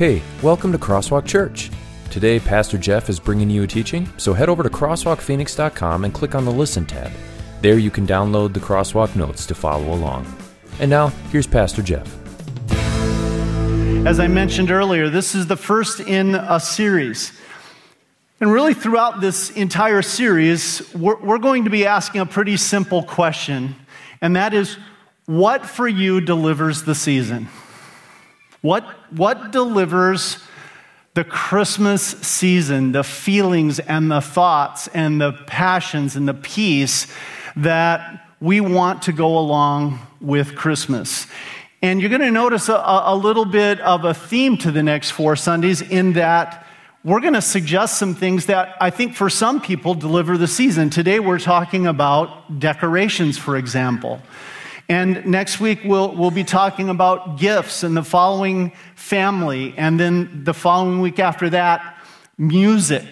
Hey, welcome to Crosswalk Church. Today, Pastor Jeff is bringing you a teaching, so head over to crosswalkphoenix.com and click on the Listen tab. There you can download the Crosswalk notes to follow along. And now, here's Pastor Jeff. As I mentioned earlier, this is the first in a series. And really, throughout this entire series, we're, we're, going to be asking a pretty simple question, and that is what for you delivers the season? What, what delivers the Christmas season, the feelings and the thoughts and the passions and the peace that we want to go along with Christmas. And you're going to notice a, a, little bit of a theme to the next four Sundays in that we're going to suggest some things that I think for some people deliver the season. Today we're talking about decorations, for example. And next week, we'll, we'll be talking about gifts, and the following, family, and then the following week after that, music.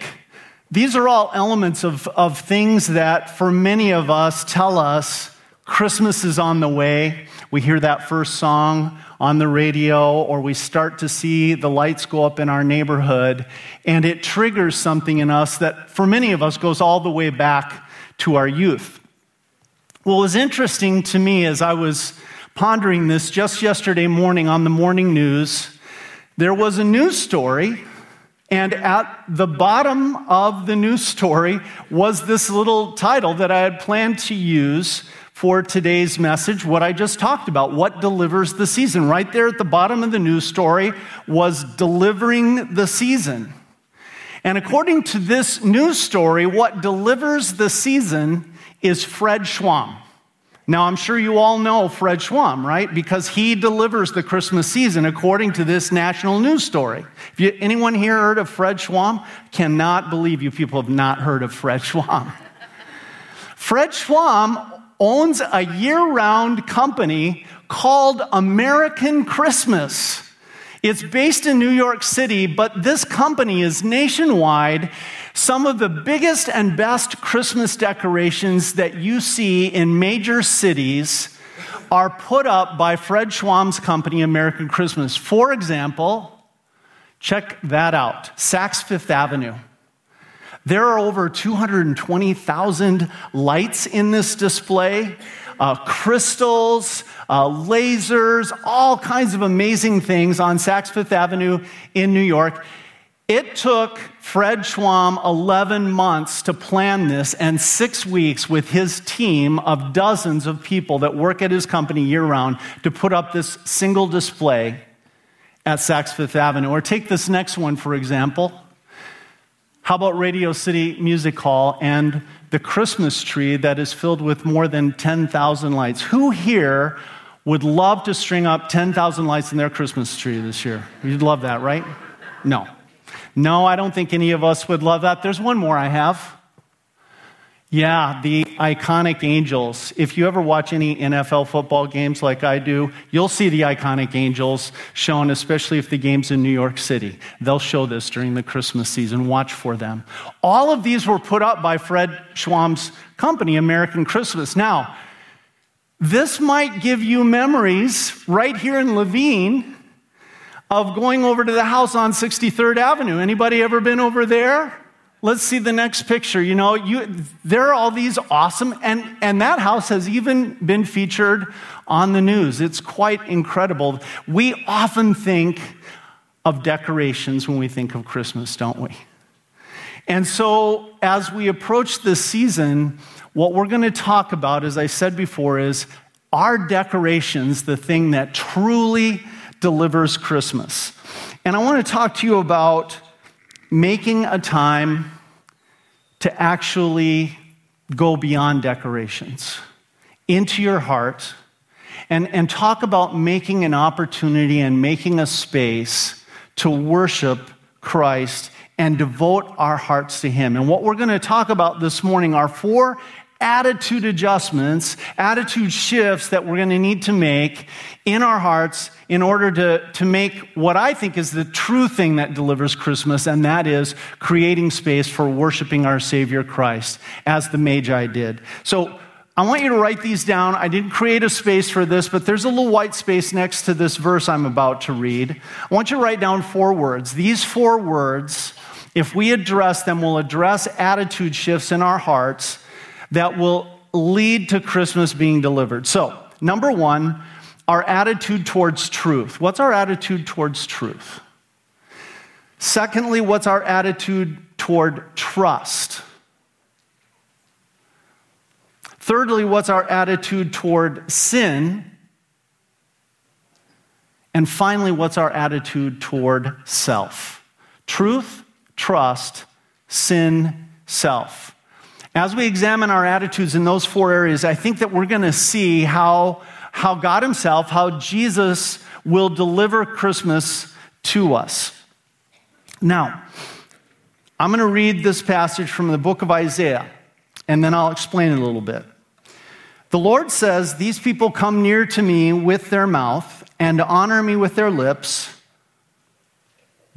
These are all elements of, of things that, for many of us, tell us Christmas is on the way. We hear that first song on the radio, or we start to see the lights go up in our neighborhood, and it triggers something in us that, for many of us, goes all the way back to our youth. What was interesting to me as I was pondering this just yesterday morning on the morning news, there was a news story, and at the bottom of the news story was this little title that I had planned to use for today's message, what I just talked about, what delivers the season. Right there at the bottom of the news story was delivering the season. And according to this news story, what delivers the season is Fred Schwamm. Now, I'm sure you all know Fred Schwamm, right? Because he delivers the Christmas season according to this national news story. If you, anyone here heard of Fred Schwamm? Cannot believe you people have not heard of Fred Schwamm. Fred Schwamm owns a year round company called American Christmas. It's based in New York City, but this company is nationwide. Some of the biggest and best Christmas decorations that you see in major cities are put up by Fred Schwamm's company, American Christmas. For example, check that out Saks Fifth Avenue. There are over 220,000 lights in this display uh, crystals, uh, lasers, all kinds of amazing things on Saks Fifth Avenue in New York. It took Fred Schwamm 11 months to plan this and six weeks with his team of dozens of people that work at his company year round to put up this single display at Saks Fifth Avenue. Or take this next one, for example. How about Radio City Music Hall and the Christmas tree that is filled with more than 10,000 lights? Who here would love to string up 10,000 lights in their Christmas tree this year? You'd love that, right? No. No, I don't think any of us would love that. There's one more I have. Yeah, the iconic angels. If you ever watch any NFL football games like I do, you'll see the iconic angels shown, especially if the game's in New York City. They'll show this during the Christmas season. Watch for them. All of these were put up by Fred Schwamm's company, American Christmas. Now, this might give you memories right here in Laveen of going over to the house on 63rd Avenue. Anybody ever been over there? Let's see the next picture. You know, you, there are all these awesome, and, and that house has even been featured on the news. It's quite incredible. We often think of decorations when we think of Christmas, don't we? And so, as we approach this season, what we're going to talk about, as I said before, is are decorations the thing that truly delivers Christmas? And I want to talk to you about making a time to actually go beyond decorations into your heart and, and talk about making an opportunity and making a space to worship Christ and devote our hearts to Him. And what we're going to talk about this morning are four attitude adjustments, attitude shifts that we're going to need to make in our hearts in order to, to make what I think is the true thing that delivers Christmas, and that is creating space for worshiping our Savior Christ, as the Magi did. So, I want you to write these down. I didn't create a space for this, but there's a little white space next to this verse I'm about to read. I want you to write down four words. These four words, if we address them, will address attitude shifts in our hearts that will lead to Christmas being delivered. So, number one, our attitude towards truth. What's our attitude towards truth? Secondly, what's our attitude toward trust? Thirdly, what's our attitude toward sin? And finally, what's our attitude toward self? Truth, trust, sin, self. As we examine our attitudes in those four areas, I think that we're going to see how, how God Himself, how Jesus will deliver Christmas to us. Now, I'm going to read this passage from the book of Isaiah, and then I'll explain it a little bit. The Lord says, These people come near to me with their mouth and honor me with their lips,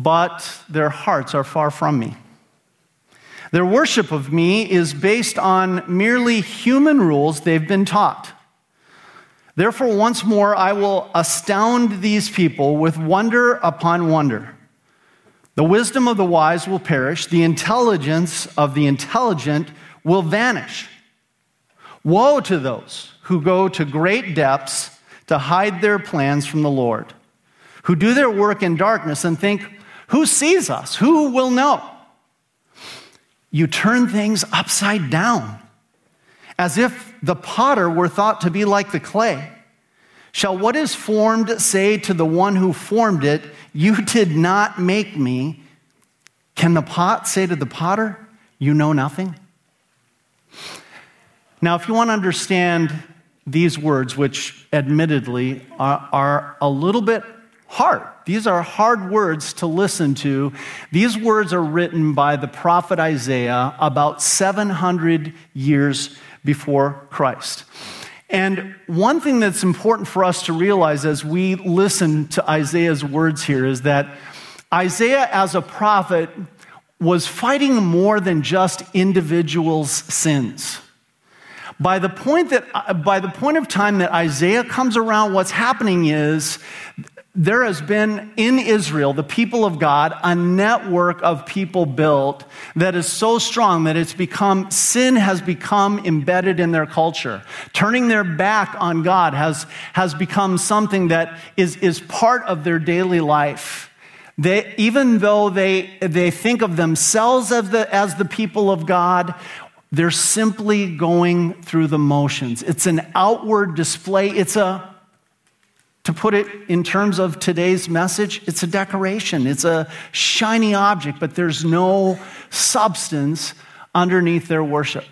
but their hearts are far from me. Their worship of me is based on merely human rules they've been taught. Therefore, once more, I will astound these people with wonder upon wonder. The wisdom of the wise will perish, the intelligence of the intelligent will vanish. Woe to those who go to great depths to hide their plans from the Lord, who do their work in darkness and think, Who sees us? Who will know? You turn things upside down, as if the potter were thought to be like the clay. Shall what is formed say to the one who formed it, You did not make me? Can the pot say to the potter, You know nothing? Now, if you want to understand these words, which admittedly are, are, a little bit hard, these are hard words to listen to. These words are written by the prophet Isaiah about 700 years before Christ. And one thing that's important for us to realize as we listen to Isaiah's words here is that Isaiah, as a prophet, was fighting more than just individuals' sins. By the point that by the point of time that Isaiah comes around, what's happening is there has been in Israel, the people of God, a network of people built that is so strong that it's become, sin has become embedded in their culture. Turning their back on God has, has become something that is, is part of their daily life. They, even though they, they think of themselves as the, as the people of God, they're simply going through the motions. It's an outward display. It's a, to put it in terms of today's message, it's a decoration. It's a shiny object, but there's no substance underneath their worship.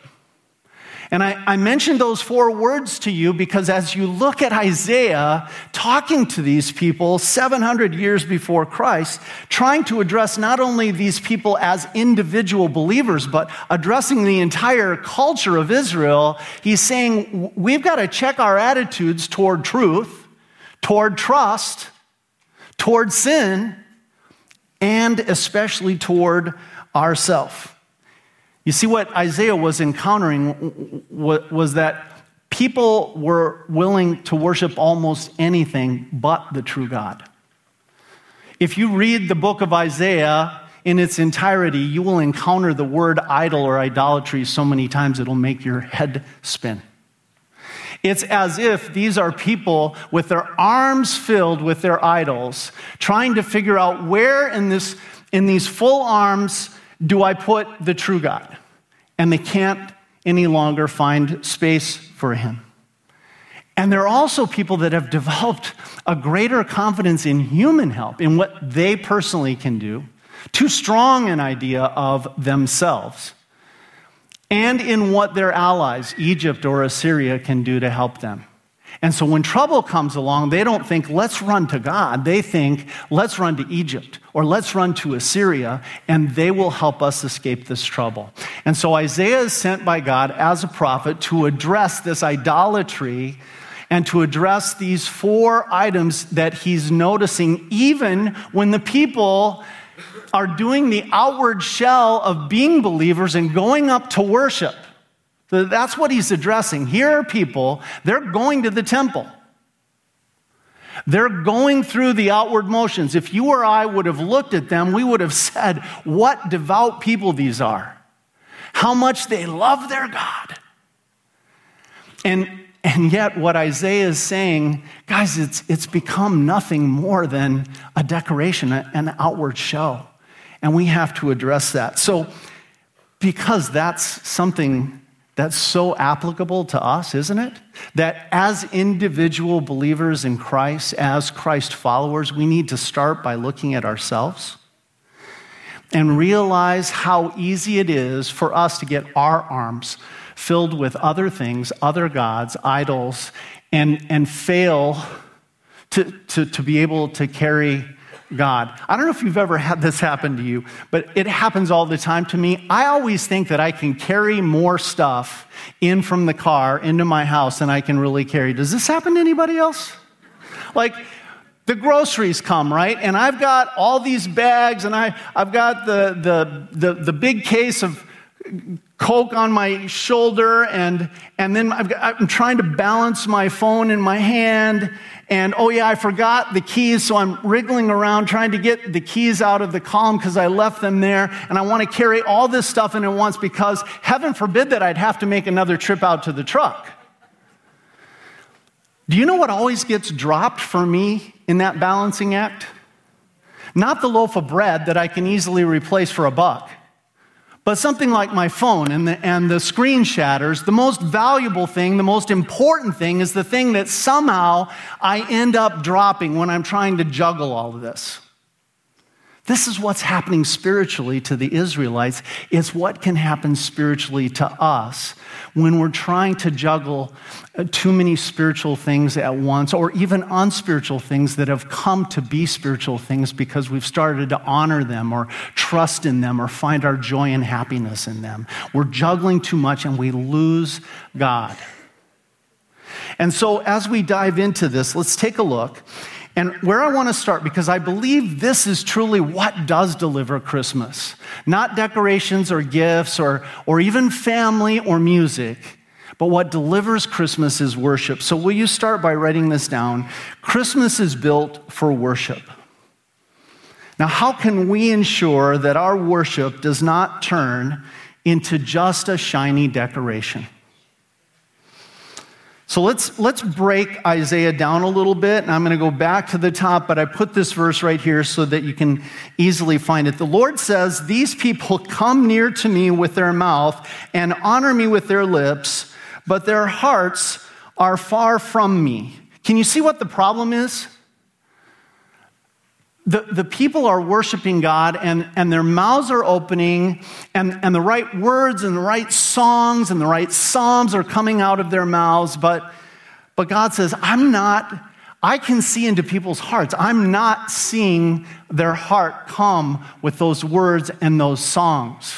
And I, I, mentioned those four words to you because as you look at Isaiah talking to these people 700 years before Christ, trying to address not only these people as individual believers, but addressing the entire culture of Israel, he's saying we've got to check our attitudes toward truth, toward trust, toward sin, and especially toward ourself. You see, what Isaiah was encountering was that people were willing to worship almost anything but the true God. If you read the book of Isaiah in its entirety, you will encounter the word idol or idolatry so many times it'll make your head spin. It's as if these are people with their arms filled with their idols, trying to figure out where in, this, in these full arms do I put the true God? And they can't any longer find space for him. And there are also people that have developed a greater confidence in human help, in what they personally can do, too strong an idea of themselves, and in what their allies, Egypt or Assyria, can do to help them. And so when trouble comes along, they don't think, let's run to God. They think, let's run to Egypt or let's run to Assyria, and they will help us escape this trouble. And so Isaiah is sent by God as a prophet to address this idolatry and to address these four items that he's noticing, even when the people are doing the outward shell of being believers and going up to worship. So that's what he's addressing. Here are people, they're going to the temple. They're going through the outward motions. If you or I would have looked at them, we would have said, What devout people these are. How much they love their God. And, and yet, what Isaiah is saying, guys, it's, it's become nothing more than a decoration, an outward show. And we have to address that. So, because that's something that's so applicable to us, isn't it? That as individual believers in Christ, as Christ followers, we need to start by looking at ourselves and realize how easy it is for us to get our arms filled with other things, other gods, idols, and, and fail to, to, to be able to carry God. I don't know if you've ever had this happen to you, but it happens all the time to me. I always think that I can carry more stuff in from the car into my house than I can really carry. Does this happen to anybody else? Like, the groceries come, right? And I've got all these bags, and I, I've got the, the, the, the big case of Coke on my shoulder, and, and then i am trying to balance my phone in my hand, and oh, yeah, I forgot the keys, so I'm wriggling around trying to get the keys out of the column because I left them there. And I want to carry all this stuff in at once because heaven forbid that I'd have to make another trip out to the truck. Do you know what always gets dropped for me in that balancing act? Not the loaf of bread that I can easily replace for a buck. But something like my phone and the, and the screen shatters, the most valuable thing, the most important thing is the thing that somehow I end up dropping when I'm trying to juggle all of this. This is what's happening spiritually to the Israelites. It's what can happen spiritually to us when we're trying to juggle uh, too many spiritual things at once, or even unspiritual things that have come to be spiritual things because we've started to honor them or trust in them or find our joy and happiness in them. We're juggling too much and we lose God. And so, as we dive into this, let's take a look. And where I want to start, because I believe this is truly what does deliver Christmas. Not decorations or gifts or, or even family or music, but what delivers Christmas is worship. So, will you start by writing this down? Christmas is built for worship. Now, how can we ensure that our worship does not turn into just a shiny decoration? So let's, let's break Isaiah down a little bit, and I'm going to go back to the top, but I put this verse right here so that you can easily find it. The Lord says, These people come near to me with their mouth and honor me with their lips, but their hearts are far from me. Can you see what the problem is? The, the people are worshiping God and, and their mouths are opening, and, and the right words and the right songs and the right psalms are coming out of their mouths. But, but God says, I'm not, I can see into people's hearts. I'm not seeing their heart come with those words and those songs.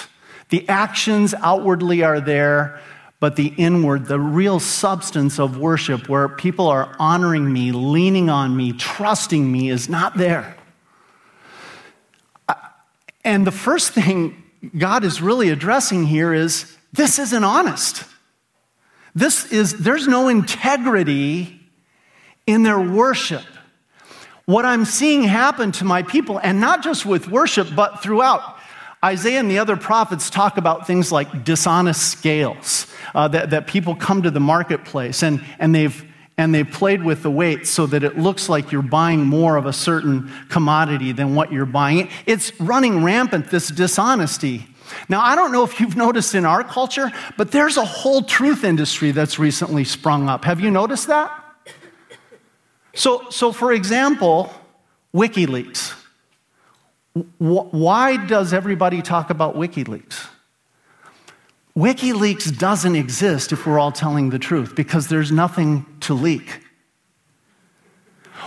The actions outwardly are there, but the inward, the real substance of worship, where people are honoring me, leaning on me, trusting me, is not there. And the first thing God is really addressing here is this isn't honest. This is, there's no integrity in their worship. What I'm seeing happen to my people, and not just with worship, but throughout. Isaiah and the other prophets talk about things like dishonest scales, uh, that, that people come to the marketplace and, and they've and they played with the weight so that it looks like you're buying more of a certain commodity than what you're buying. It's running rampant, this dishonesty. Now, I don't know if you've noticed in our culture, but there's a whole truth industry that's recently sprung up. Have you noticed that? So, so for example, WikiLeaks. Why does everybody talk about WikiLeaks? WikiLeaks doesn't exist if we're all telling the truth because there's nothing to leak.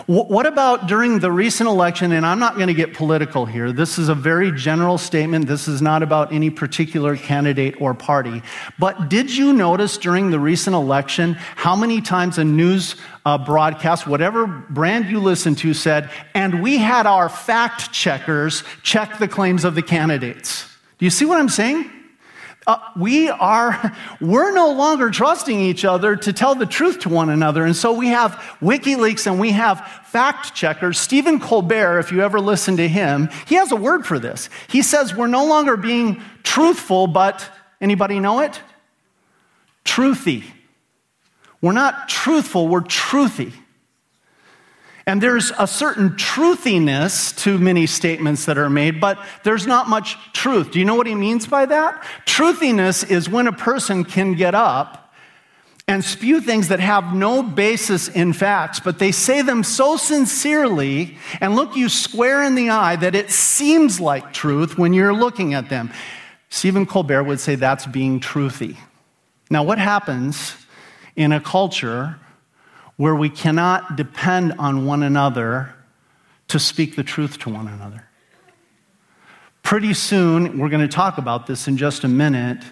What about during the recent election? And I'm not going to get political here. This is a very general statement. This is not about any particular candidate or party. But did you notice during the recent election how many times a news uh, broadcast, whatever brand you listen to, said, and we had our fact checkers check the claims of the candidates? Do you see what I'm saying? Uh, we are, we're no longer trusting each other to tell the truth to one another. And so we have WikiLeaks and we have fact checkers. Stephen Colbert, if you ever listen to him, he has a word for this. He says we're no longer being truthful, but anybody know it? Truthy. We're not truthful, we're truthy. And there's a certain truthiness to many statements that are made, but there's not much truth. Do you know what he means by that? Truthiness is when a person can get up and spew things that have no basis in facts, but they say them so sincerely and look you square in the eye that it seems like truth when you're looking at them. Stephen Colbert would say that's being truthy. Now, what happens in a culture where we cannot depend on one another to speak the truth to one another. Pretty soon, we're going to talk about this in just a minute.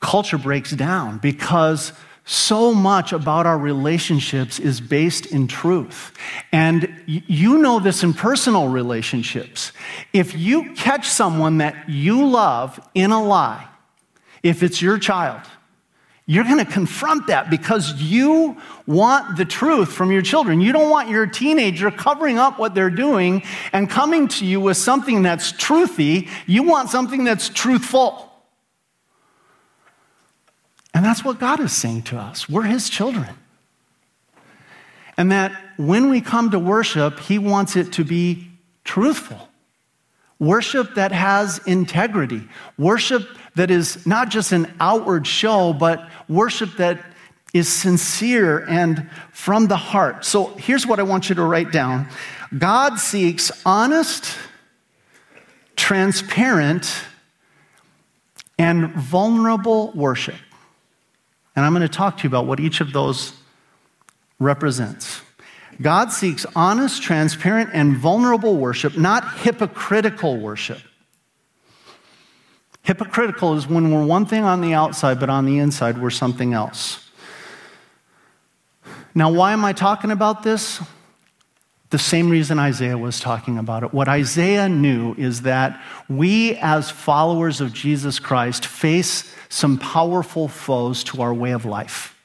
Culture breaks down because so much about our relationships is based in truth. And you know this in personal relationships. If you catch someone that you love in a lie, if it's your child, you're going to confront that because you want the truth from your children. You don't want your teenager covering up what they're doing and coming to you with something that's truthy. You want something that's truthful. And that's what God is saying to us. We're His children. And that when we come to worship, He wants it to be truthful. Worship that has integrity. Worship that is not just an outward show, but worship that is sincere and from the heart. So here's what I want you to write down God seeks honest, transparent, and vulnerable worship. And I'm going to talk to you about what each of those represents. God seeks honest, transparent, and vulnerable worship, not hypocritical worship. Hypocritical is when we're one thing on the outside, but on the inside, we're something else. Now, why am I talking about this? The same reason Isaiah was talking about it. What Isaiah knew is that we, as followers of Jesus Christ, face some powerful foes to our way of life.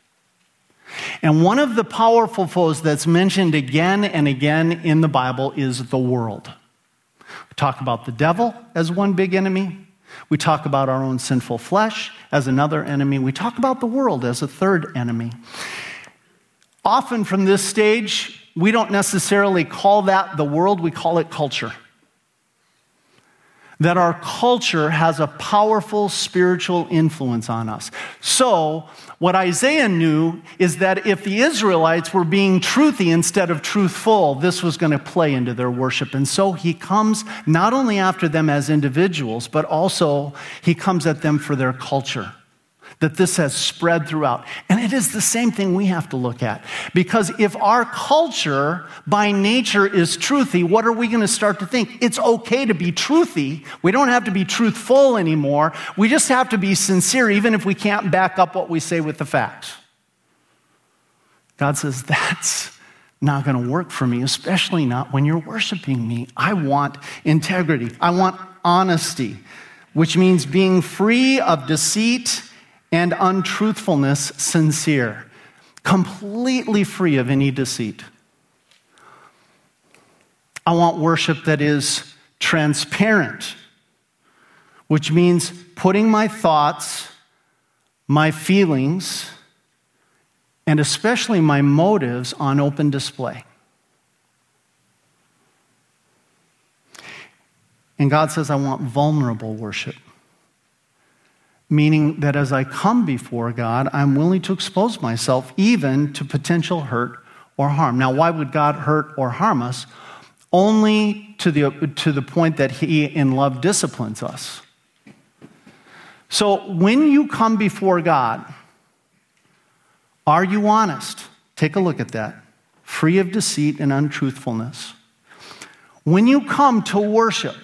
And one of the powerful foes that's mentioned again and again in the Bible is the world. We talk about the devil as one big enemy. We talk about our own sinful flesh as another enemy. We talk about the world as a third enemy. Often from this stage, we don't necessarily call that the world, we call it culture that our culture has a powerful spiritual influence on us. So, what Isaiah knew is that if the Israelites were being truthy instead of truthful, this was going to play into their worship. And so he comes not only after them as individuals, but also he comes at them for their culture that this has spread throughout. And it is the same thing we have to look at. Because if our culture by nature is truthy, what are we going to start to think? It's okay to be truthy. We don't have to be truthful anymore. We just have to be sincere, even if we can't back up what we say with the facts. God says, that's not going to work for me, especially not when you're worshiping me. I want integrity, I want honesty, which means being free of deceit and untruthfulness sincere, completely free of any deceit. I want worship that is transparent, which means putting my thoughts, my feelings, and especially my motives on open display. And God says, I want vulnerable worship meaning that as I come before God, I'm willing to expose myself even to potential hurt or harm. Now, why would God hurt or harm us? Only to the, to the point that He, in love, disciplines us. So, when you come before God, are you honest? Take a look at that. Free of deceit and untruthfulness. When you come to worship,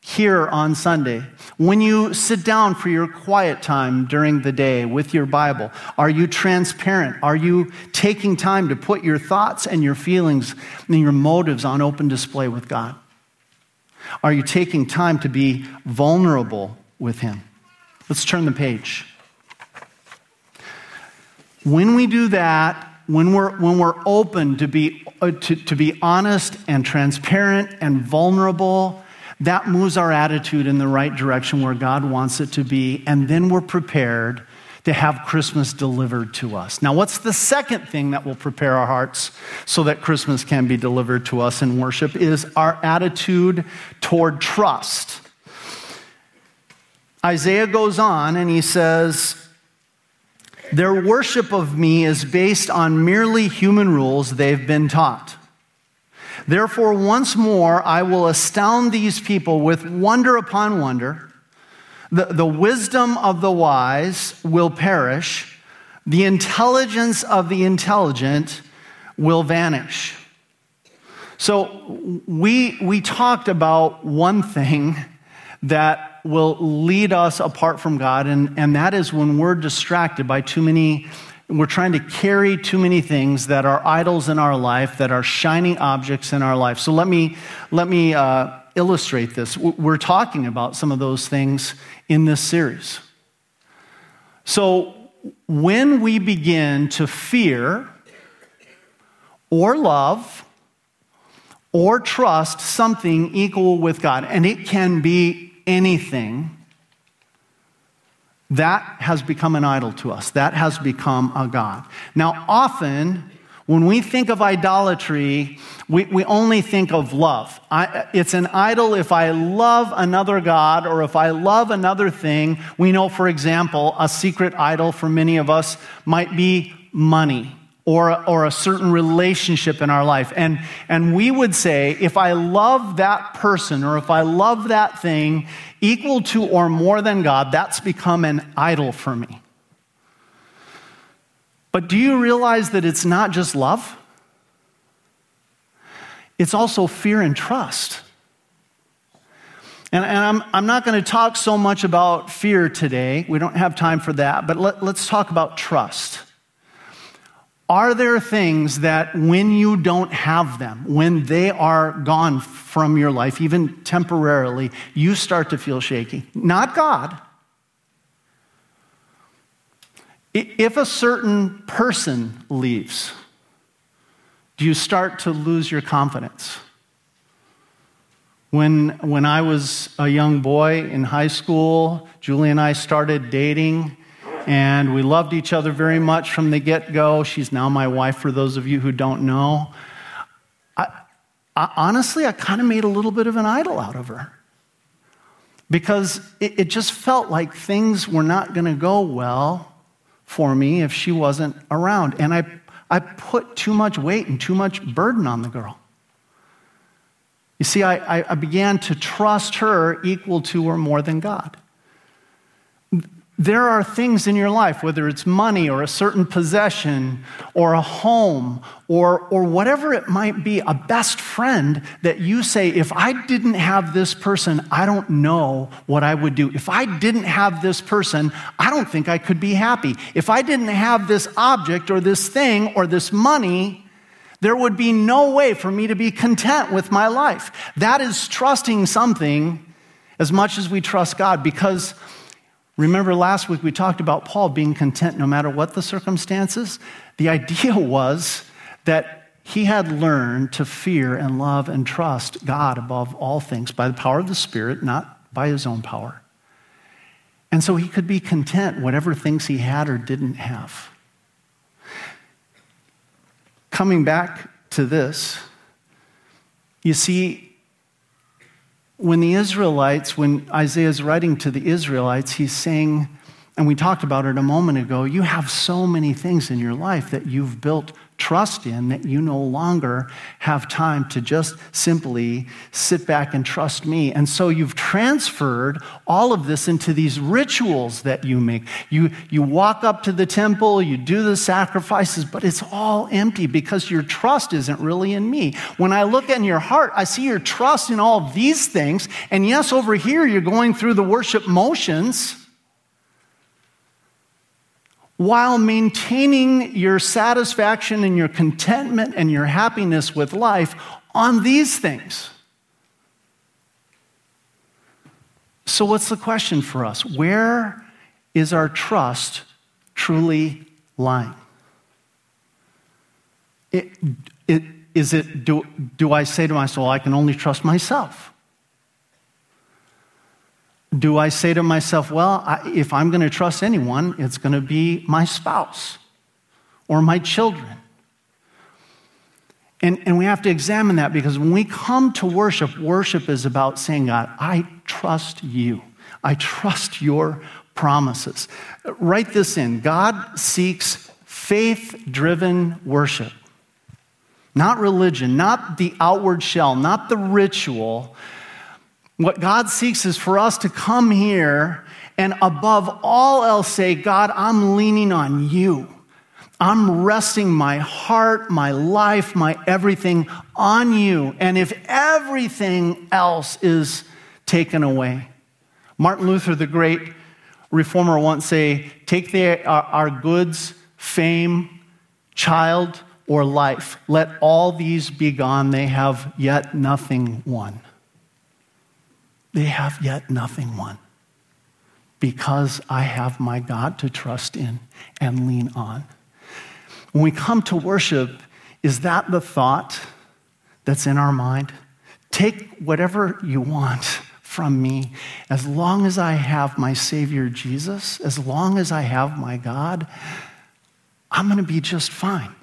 here on Sunday? When you sit down for your quiet time during the day with your Bible, are you transparent? Are you taking time to put your thoughts and your feelings and your motives on open display with God? Are you taking time to be vulnerable with Him? Let's turn the page. When we do that, when we're, when we're open to be, uh, to, to be honest and transparent and vulnerable, that moves our attitude in the right direction where God wants it to be. And then we're prepared to have Christmas delivered to us. Now, what's the second thing that will prepare our hearts so that Christmas can be delivered to us in worship is our attitude toward trust. Isaiah goes on and he says, Their worship of me is based on merely human rules they've been taught. Therefore, once more, I will astound these people with wonder upon wonder. The, the wisdom of the wise will perish, the intelligence of the intelligent will vanish. So, we, we talked about one thing that will lead us apart from God, and, and that is when we're distracted by too many, we're trying to carry too many things that are idols in our life, that are shining objects in our life. So let me, let me uh, illustrate this. We're talking about some of those things in this series. So, when we begin to fear or love or trust something equal with God, and it can be anything, that has become an idol to us. That has become a God. Now, often when we think of idolatry, we, we only think of love. I, it's an idol if I love another God or if I love another thing. We know, for example, a secret idol for many of us might be money or, or a certain relationship in our life. And, and we would say, if I love that person or if I love that thing equal to or more than God, that's become an idol for me. But do you realize that it's not just love? It's also fear and trust. And, and I'm, I'm not going to talk so much about fear today. We don't have time for that. But let, let's talk about trust. Are there things that when you don't have them, when they are gone from your life, even temporarily, you start to feel shaky? Not God, if a certain person leaves, do you start to lose your confidence? When, when I was a young boy in high school, Julie and I started dating, and we loved each other very much from the get go. She's now my wife, for those of you who don't know. I, I, honestly, I kind of made a little bit of an idol out of her because it, it just felt like things were not going to go well for me if she wasn't around. And I, I put too much weight and too much burden on the girl. You see, I, I began to trust her equal to or more than God there are things in your life, whether it's money or a certain possession or a home or, or whatever it might be, a best friend that you say, if I didn't have this person, I don't know what I would do. If I didn't have this person, I don't think I could be happy. If I didn't have this object or this thing or this money, there would be no way for me to be content with my life. That is trusting something as much as we trust God because Remember last week we talked about Paul being content no matter what the circumstances? The idea was that he had learned to fear and love and trust God above all things by the power of the Spirit, not by his own power. And so he could be content whatever things he had or didn't have. Coming back to this, you see, when the Israelites, when Isaiah is writing to the Israelites, he's saying, and we talked about it a moment ago, you have so many things in your life that you've built trust in that you no longer have time to just simply sit back and trust me. And so you've transferred all of this into these rituals that you make. You, you walk up to the temple, you do the sacrifices, but it's all empty because your trust isn't really in me. When I look in your heart, I see your trust in all these things. And yes, over here, you're going through the worship motions while maintaining your satisfaction and your contentment and your happiness with life on these things. So, what's the question for us? Where is our trust truly lying? It, it, is it, do, do I say to myself, I can only trust myself? Do I say to myself, well, I, if I'm going to trust anyone, it's going to be my spouse or my children? And, and we have to examine that because when we come to worship, worship is about saying, God, I trust you. I trust your promises. Write this in God seeks faith driven worship, not religion, not the outward shell, not the ritual. What God seeks is for us to come here and above all else say, God, I'm leaning on you. I'm resting my heart, my life, my everything on you. And if everything else is taken away, Martin Luther, the great reformer, once say, take the, our, our goods, fame, child, or life. Let all these be gone. They have yet nothing won. They have yet nothing won because I have my God to trust in and lean on. When we come to worship, is that the thought that's in our mind? Take whatever you want from me. As long as I have my Savior Jesus, as long as I have my God, I'm going to be just fine.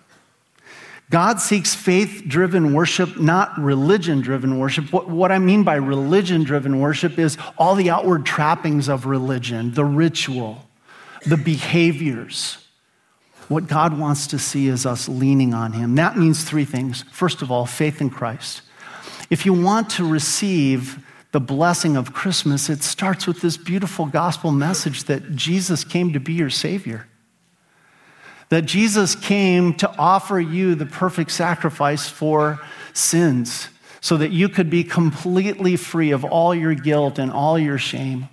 God seeks faith driven worship, not religion driven worship. What, what, I mean by religion driven worship is all the outward trappings of religion, the ritual, the behaviors. What God wants to see is us leaning on Him. That means three things. First of all, faith in Christ. If you want to receive the blessing of Christmas, it starts with this beautiful gospel message that Jesus came to be your Savior. That Jesus came to offer you the perfect sacrifice for sins so that you could be completely free of all your guilt and all your shame.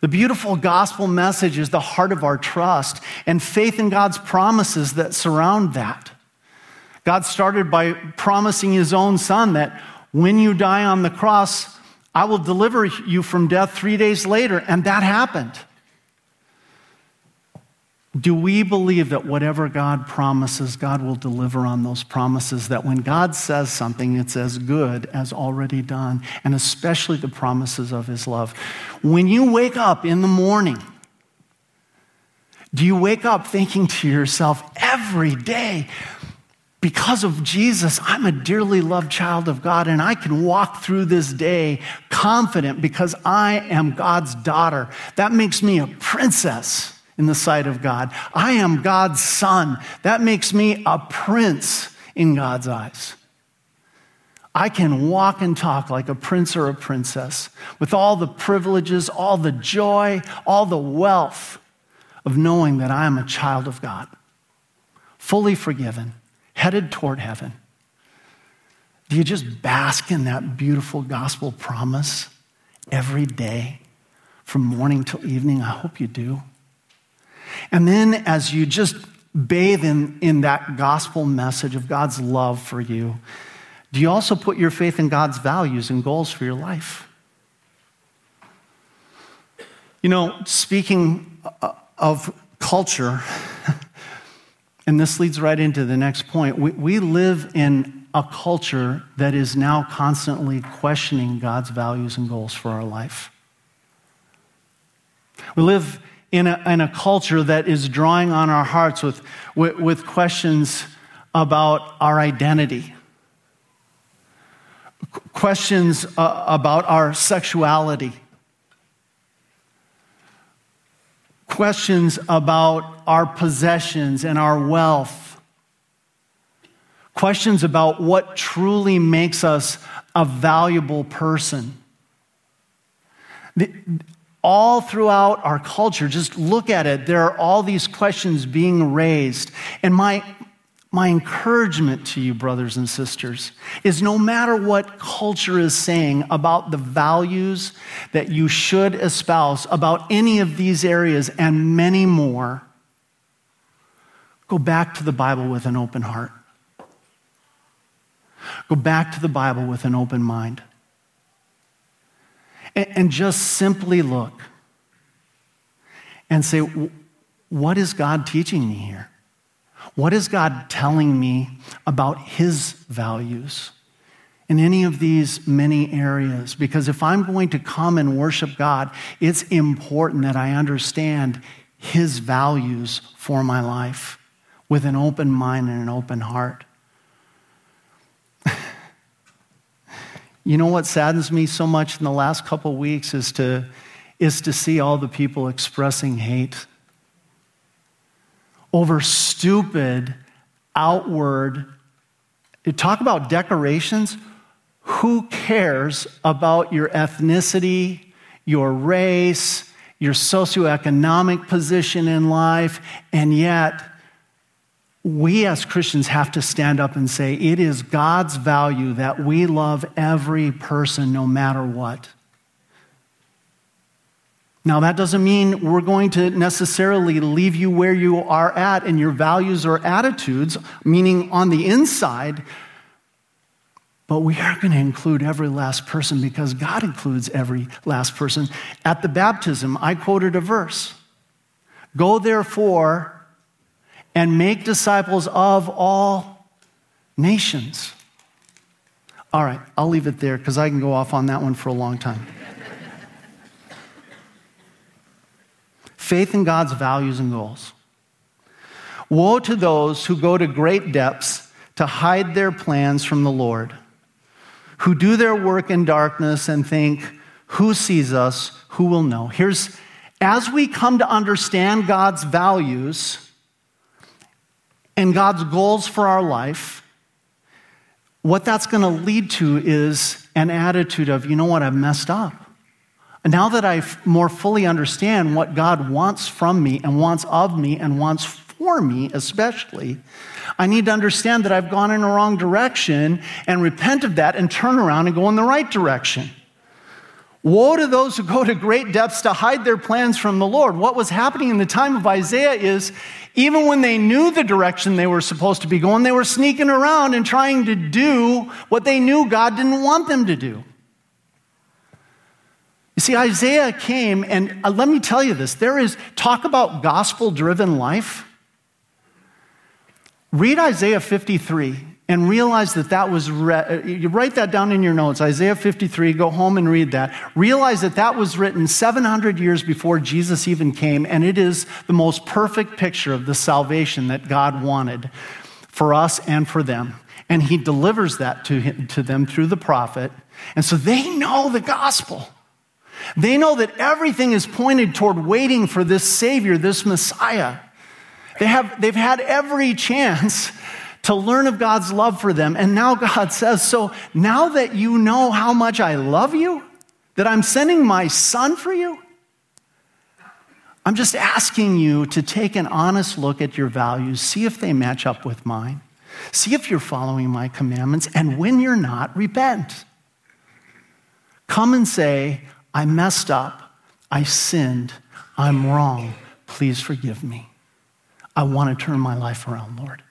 The beautiful gospel message is the heart of our trust and faith in God's promises that surround that. God started by promising his own son that when you die on the cross, I will deliver you from death three days later. And that happened. Do we believe that whatever God promises, God will deliver on those promises? That when God says something, it's as good as already done, and especially the promises of His love. When you wake up in the morning, do you wake up thinking to yourself every day, because of Jesus, I'm a dearly loved child of God, and I can walk through this day confident because I am God's daughter. That makes me a princess in the sight of God. I am God's son. That makes me a prince in God's eyes. I can walk and talk like a prince or a princess with all the privileges, all the joy, all the wealth of knowing that I am a child of God, fully forgiven, headed toward heaven. Do you just bask in that beautiful gospel promise every day from morning till evening? I hope you do. And then as you just bathe in, in that gospel message of God's love for you, do you also put your faith in God's values and goals for your life? You know, speaking uh, of culture, and this leads right into the next point, we, we live in a culture that is now constantly questioning God's values and goals for our life. We live in a, in a culture that is drawing on our hearts with, with, with questions about our identity, questions uh, about our sexuality, questions about our possessions and our wealth, questions about what truly makes us a valuable person. The, all throughout our culture, just look at it. There are all these questions being raised. And my, my encouragement to you, brothers and sisters, is no matter what culture is saying about the values that you should espouse, about any of these areas and many more, go back to the Bible with an open heart. Go back to the Bible with an open mind and just simply look and say, what is God teaching me here? What is God telling me about His values in any of these many areas? Because if I'm going to come and worship God, it's important that I understand His values for my life with an open mind and an open heart. you know what saddens me so much in the last couple of weeks is to, is to see all the people expressing hate over stupid, outward. Talk about decorations. Who cares about your ethnicity, your race, your socioeconomic position in life? And yet, we as Christians have to stand up and say, it is God's value that we love every person no matter what. Now, that doesn't mean we're going to necessarily leave you where you are at in your values or attitudes, meaning on the inside, but we are going to include every last person because God includes every last person. At the baptism, I quoted a verse Go therefore and make disciples of all nations. All right, I'll leave it there because I can go off on that one for a long time. faith in God's values and goals. Woe to those who go to great depths to hide their plans from the Lord, who do their work in darkness and think, Who sees us? Who will know? Here's, as we come to understand God's values and God's goals for our life, what that's going to lead to is an attitude of, you know what, I've messed up. Now that I more fully understand what God wants from me and wants of me and wants for me, especially, I need to understand that I've gone in the wrong direction and repent of that and turn around and go in the right direction. Woe to those who go to great depths to hide their plans from the Lord. What was happening in the time of Isaiah is even when they knew the direction they were supposed to be going, they were sneaking around and trying to do what they knew God didn't want them to do. You see, Isaiah came, and uh, let me tell you this there is talk about gospel driven life. Read Isaiah 53 and realize that that was, re- you write that down in your notes, Isaiah 53, go home and read that. Realize that that was written 700 years before Jesus even came, and it is the most perfect picture of the salvation that God wanted for us and for them. And he delivers that to, him, to them through the prophet. And so they know the gospel. They know that everything is pointed toward waiting for this Savior, this Messiah. They have, they've had every chance to learn of God's love for them. And now God says, So now that you know how much I love you, that I'm sending my son for you, I'm just asking you to take an honest look at your values, see if they match up with mine, see if you're following my commandments, and when you're not, repent. Come and say, I messed up. I sinned. I'm wrong. Please forgive me. I want to turn my life around, Lord.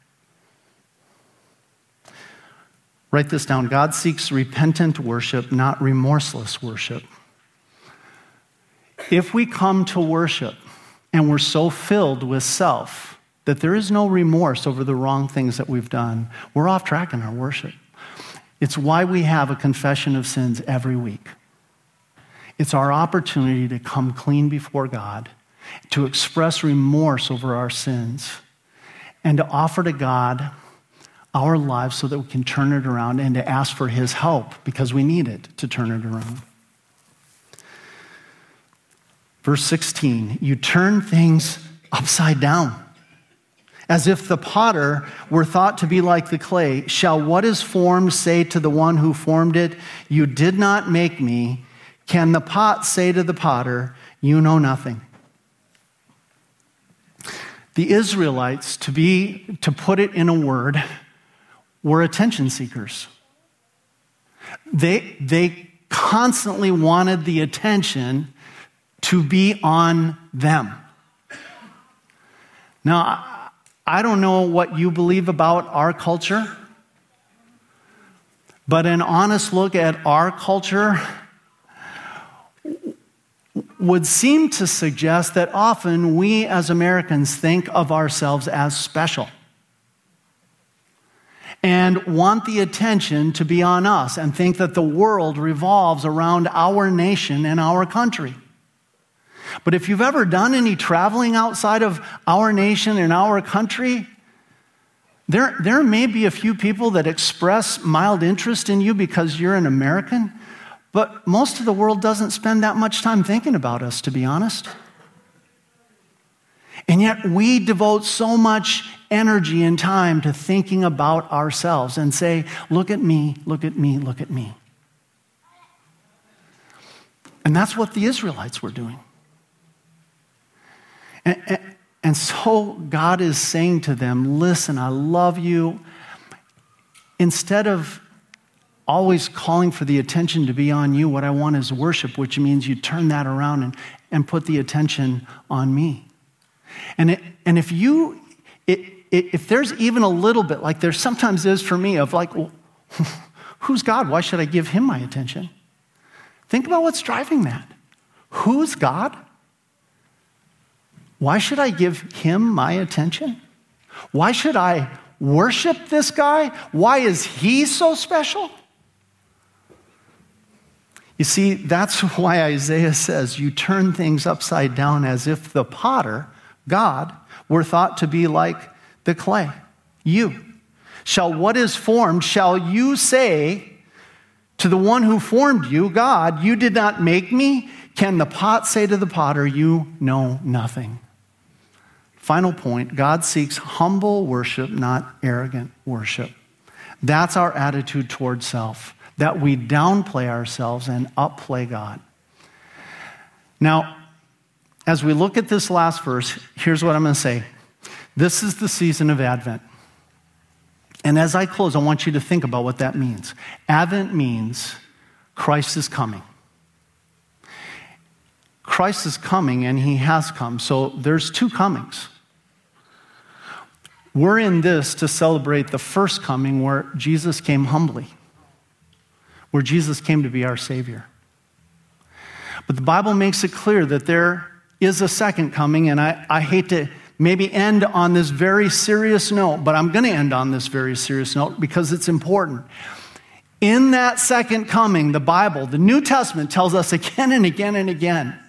Write this down. God seeks repentant worship, not remorseless worship. If we come to worship and we're so filled with self that there is no remorse over the wrong things that we've done, we're off track in our worship. It's why we have a confession of sins every week. It's our opportunity to come clean before God, to express remorse over our sins, and to offer to God our lives so that we can turn it around and to ask for His help because we need it to turn it around. Verse 16, you turn things upside down. As if the potter were thought to be like the clay, shall what is formed say to the one who formed it, You did not make me, can the pot say to the potter, You know nothing? The Israelites, to, be, to put it in a word, were attention seekers. They, they constantly wanted the attention to be on them. Now, I don't know what you believe about our culture, but an honest look at our culture would seem to suggest that often we as Americans think of ourselves as special and want the attention to be on us and think that the world revolves around our nation and our country. But if you've ever done any traveling outside of our nation and our country, there, there may be a few people that express mild interest in you because you're an American, but most of the world doesn't spend that much time thinking about us, to be honest. And yet we devote so much energy and time to thinking about ourselves and say, look at me, look at me, look at me. And that's what the Israelites were doing. And, and, and so God is saying to them, listen, I love you. Instead of always calling for the attention to be on you, what I want is worship, which means you turn that around and, and put the attention on me. And, it, and if you, it, if there's even a little bit, like there sometimes is for me, of like, well, who's God? Why should I give him my attention? Think about what's driving that. Who's God? Why should I give him my attention? Why should I worship this guy? Why is he so special? You see, that's why Isaiah says you turn things upside down as if the potter, God, were thought to be like the clay. You. Shall what is formed, shall you say to the one who formed you, God, you did not make me? Can the pot say to the potter, You know nothing? Final point God seeks humble worship, not arrogant worship. That's our attitude toward self, that we downplay ourselves and upplay God. Now, as we look at this last verse, here's what I'm going to say. This is the season of Advent. And as I close, I want you to think about what that means. Advent means Christ is coming. Christ is coming and he has come. So there's two comings. We're in this to celebrate the first coming where Jesus came humbly, where Jesus came to be our Savior. But the Bible makes it clear that there is a second coming, and I, I hate to maybe end on this very serious note, but I'm going to end on this very serious note because it's important. In that second coming, the Bible, the New Testament tells us again and again and again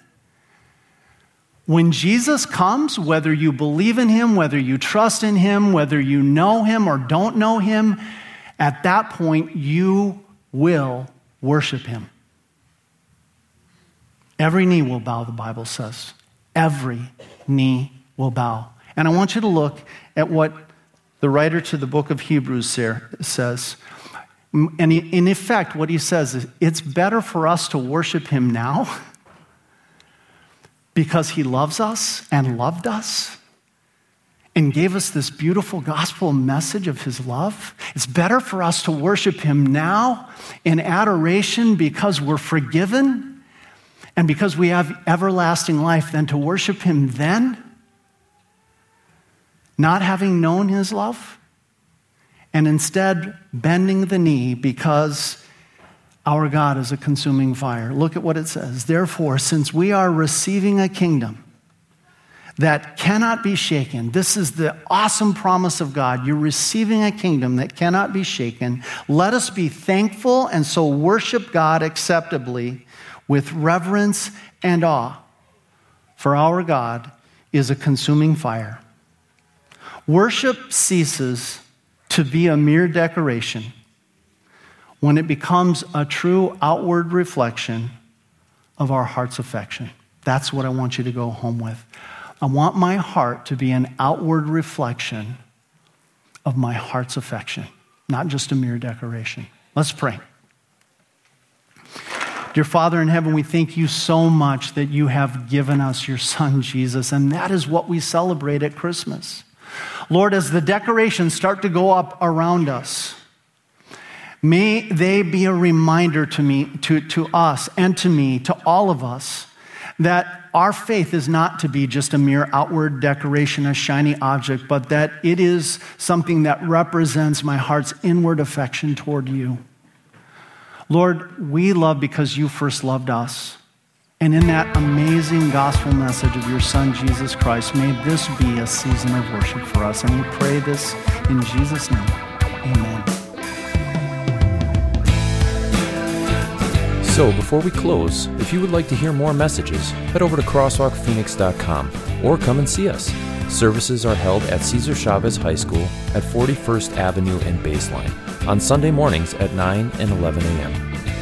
when Jesus comes, whether you believe in him, whether you trust in him, whether you know him or don't know him, at that point you will worship him. Every knee will bow, the Bible says. Every knee will bow. And I want you to look at what the writer to the book of Hebrews says. And in effect, what he says is it's better for us to worship him now because he loves us and loved us and gave us this beautiful gospel message of his love. It's better for us to worship him now in adoration because we're forgiven and because we have everlasting life than to worship him then not having known his love, and instead bending the knee because our God is a consuming fire. Look at what it says. Therefore, since we are receiving a kingdom that cannot be shaken, this is the awesome promise of God. You're receiving a kingdom that cannot be shaken. Let us be thankful and so worship God acceptably with reverence and awe. For our God is a consuming fire. Worship ceases to be a mere decoration when it becomes a true outward reflection of our heart's affection. That's what I want you to go home with. I want my heart to be an outward reflection of my heart's affection, not just a mere decoration. Let's pray. Dear Father in heaven, we thank you so much that you have given us your Son, Jesus, and that is what we celebrate at Christmas. Lord, as the decorations start to go up around us, may they be a reminder to me, to, to us, and to me, to all of us, that our faith is not to be just a mere outward decoration, a shiny object, but that it is something that represents my heart's inward affection toward you. Lord, we love because you first loved us. And in that amazing gospel message of your Son, Jesus Christ, may this be a season of worship for us. And we pray this in Jesus' name. Amen. So, before we close, if you would like to hear more messages, head over to crosswalkphoenix.com or come and see us. Services are held at Cesar Chavez High School at 41st Avenue and Baseline on Sunday mornings at 9 and 11 a.m.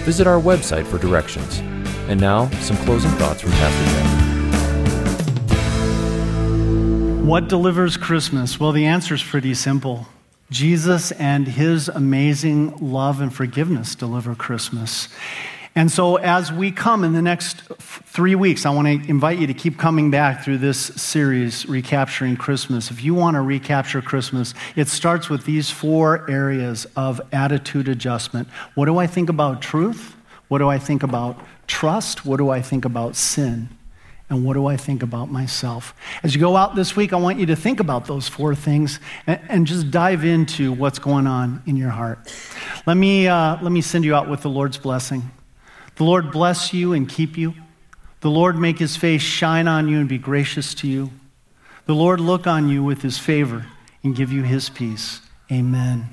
Visit our website for directions. And now, some closing thoughts from Pastor Jeff. What delivers Christmas? Well, the answer is pretty simple. Jesus and his amazing love and forgiveness deliver Christmas. And so, as we come in the next three weeks, I want to invite you to keep coming back through this series, Recapturing Christmas. If you want to recapture Christmas, it starts with these four areas of attitude adjustment. What do I think about truth? What do I think about trust? What do I think about sin? And what do I think about myself? As you go out this week, I want you to think about those four things and, and just dive into what's going on in your heart. Let me, uh, let me send you out with the Lord's blessing. The Lord bless you and keep you. The Lord make his face shine on you and be gracious to you. The Lord look on you with his favor and give you his peace. Amen.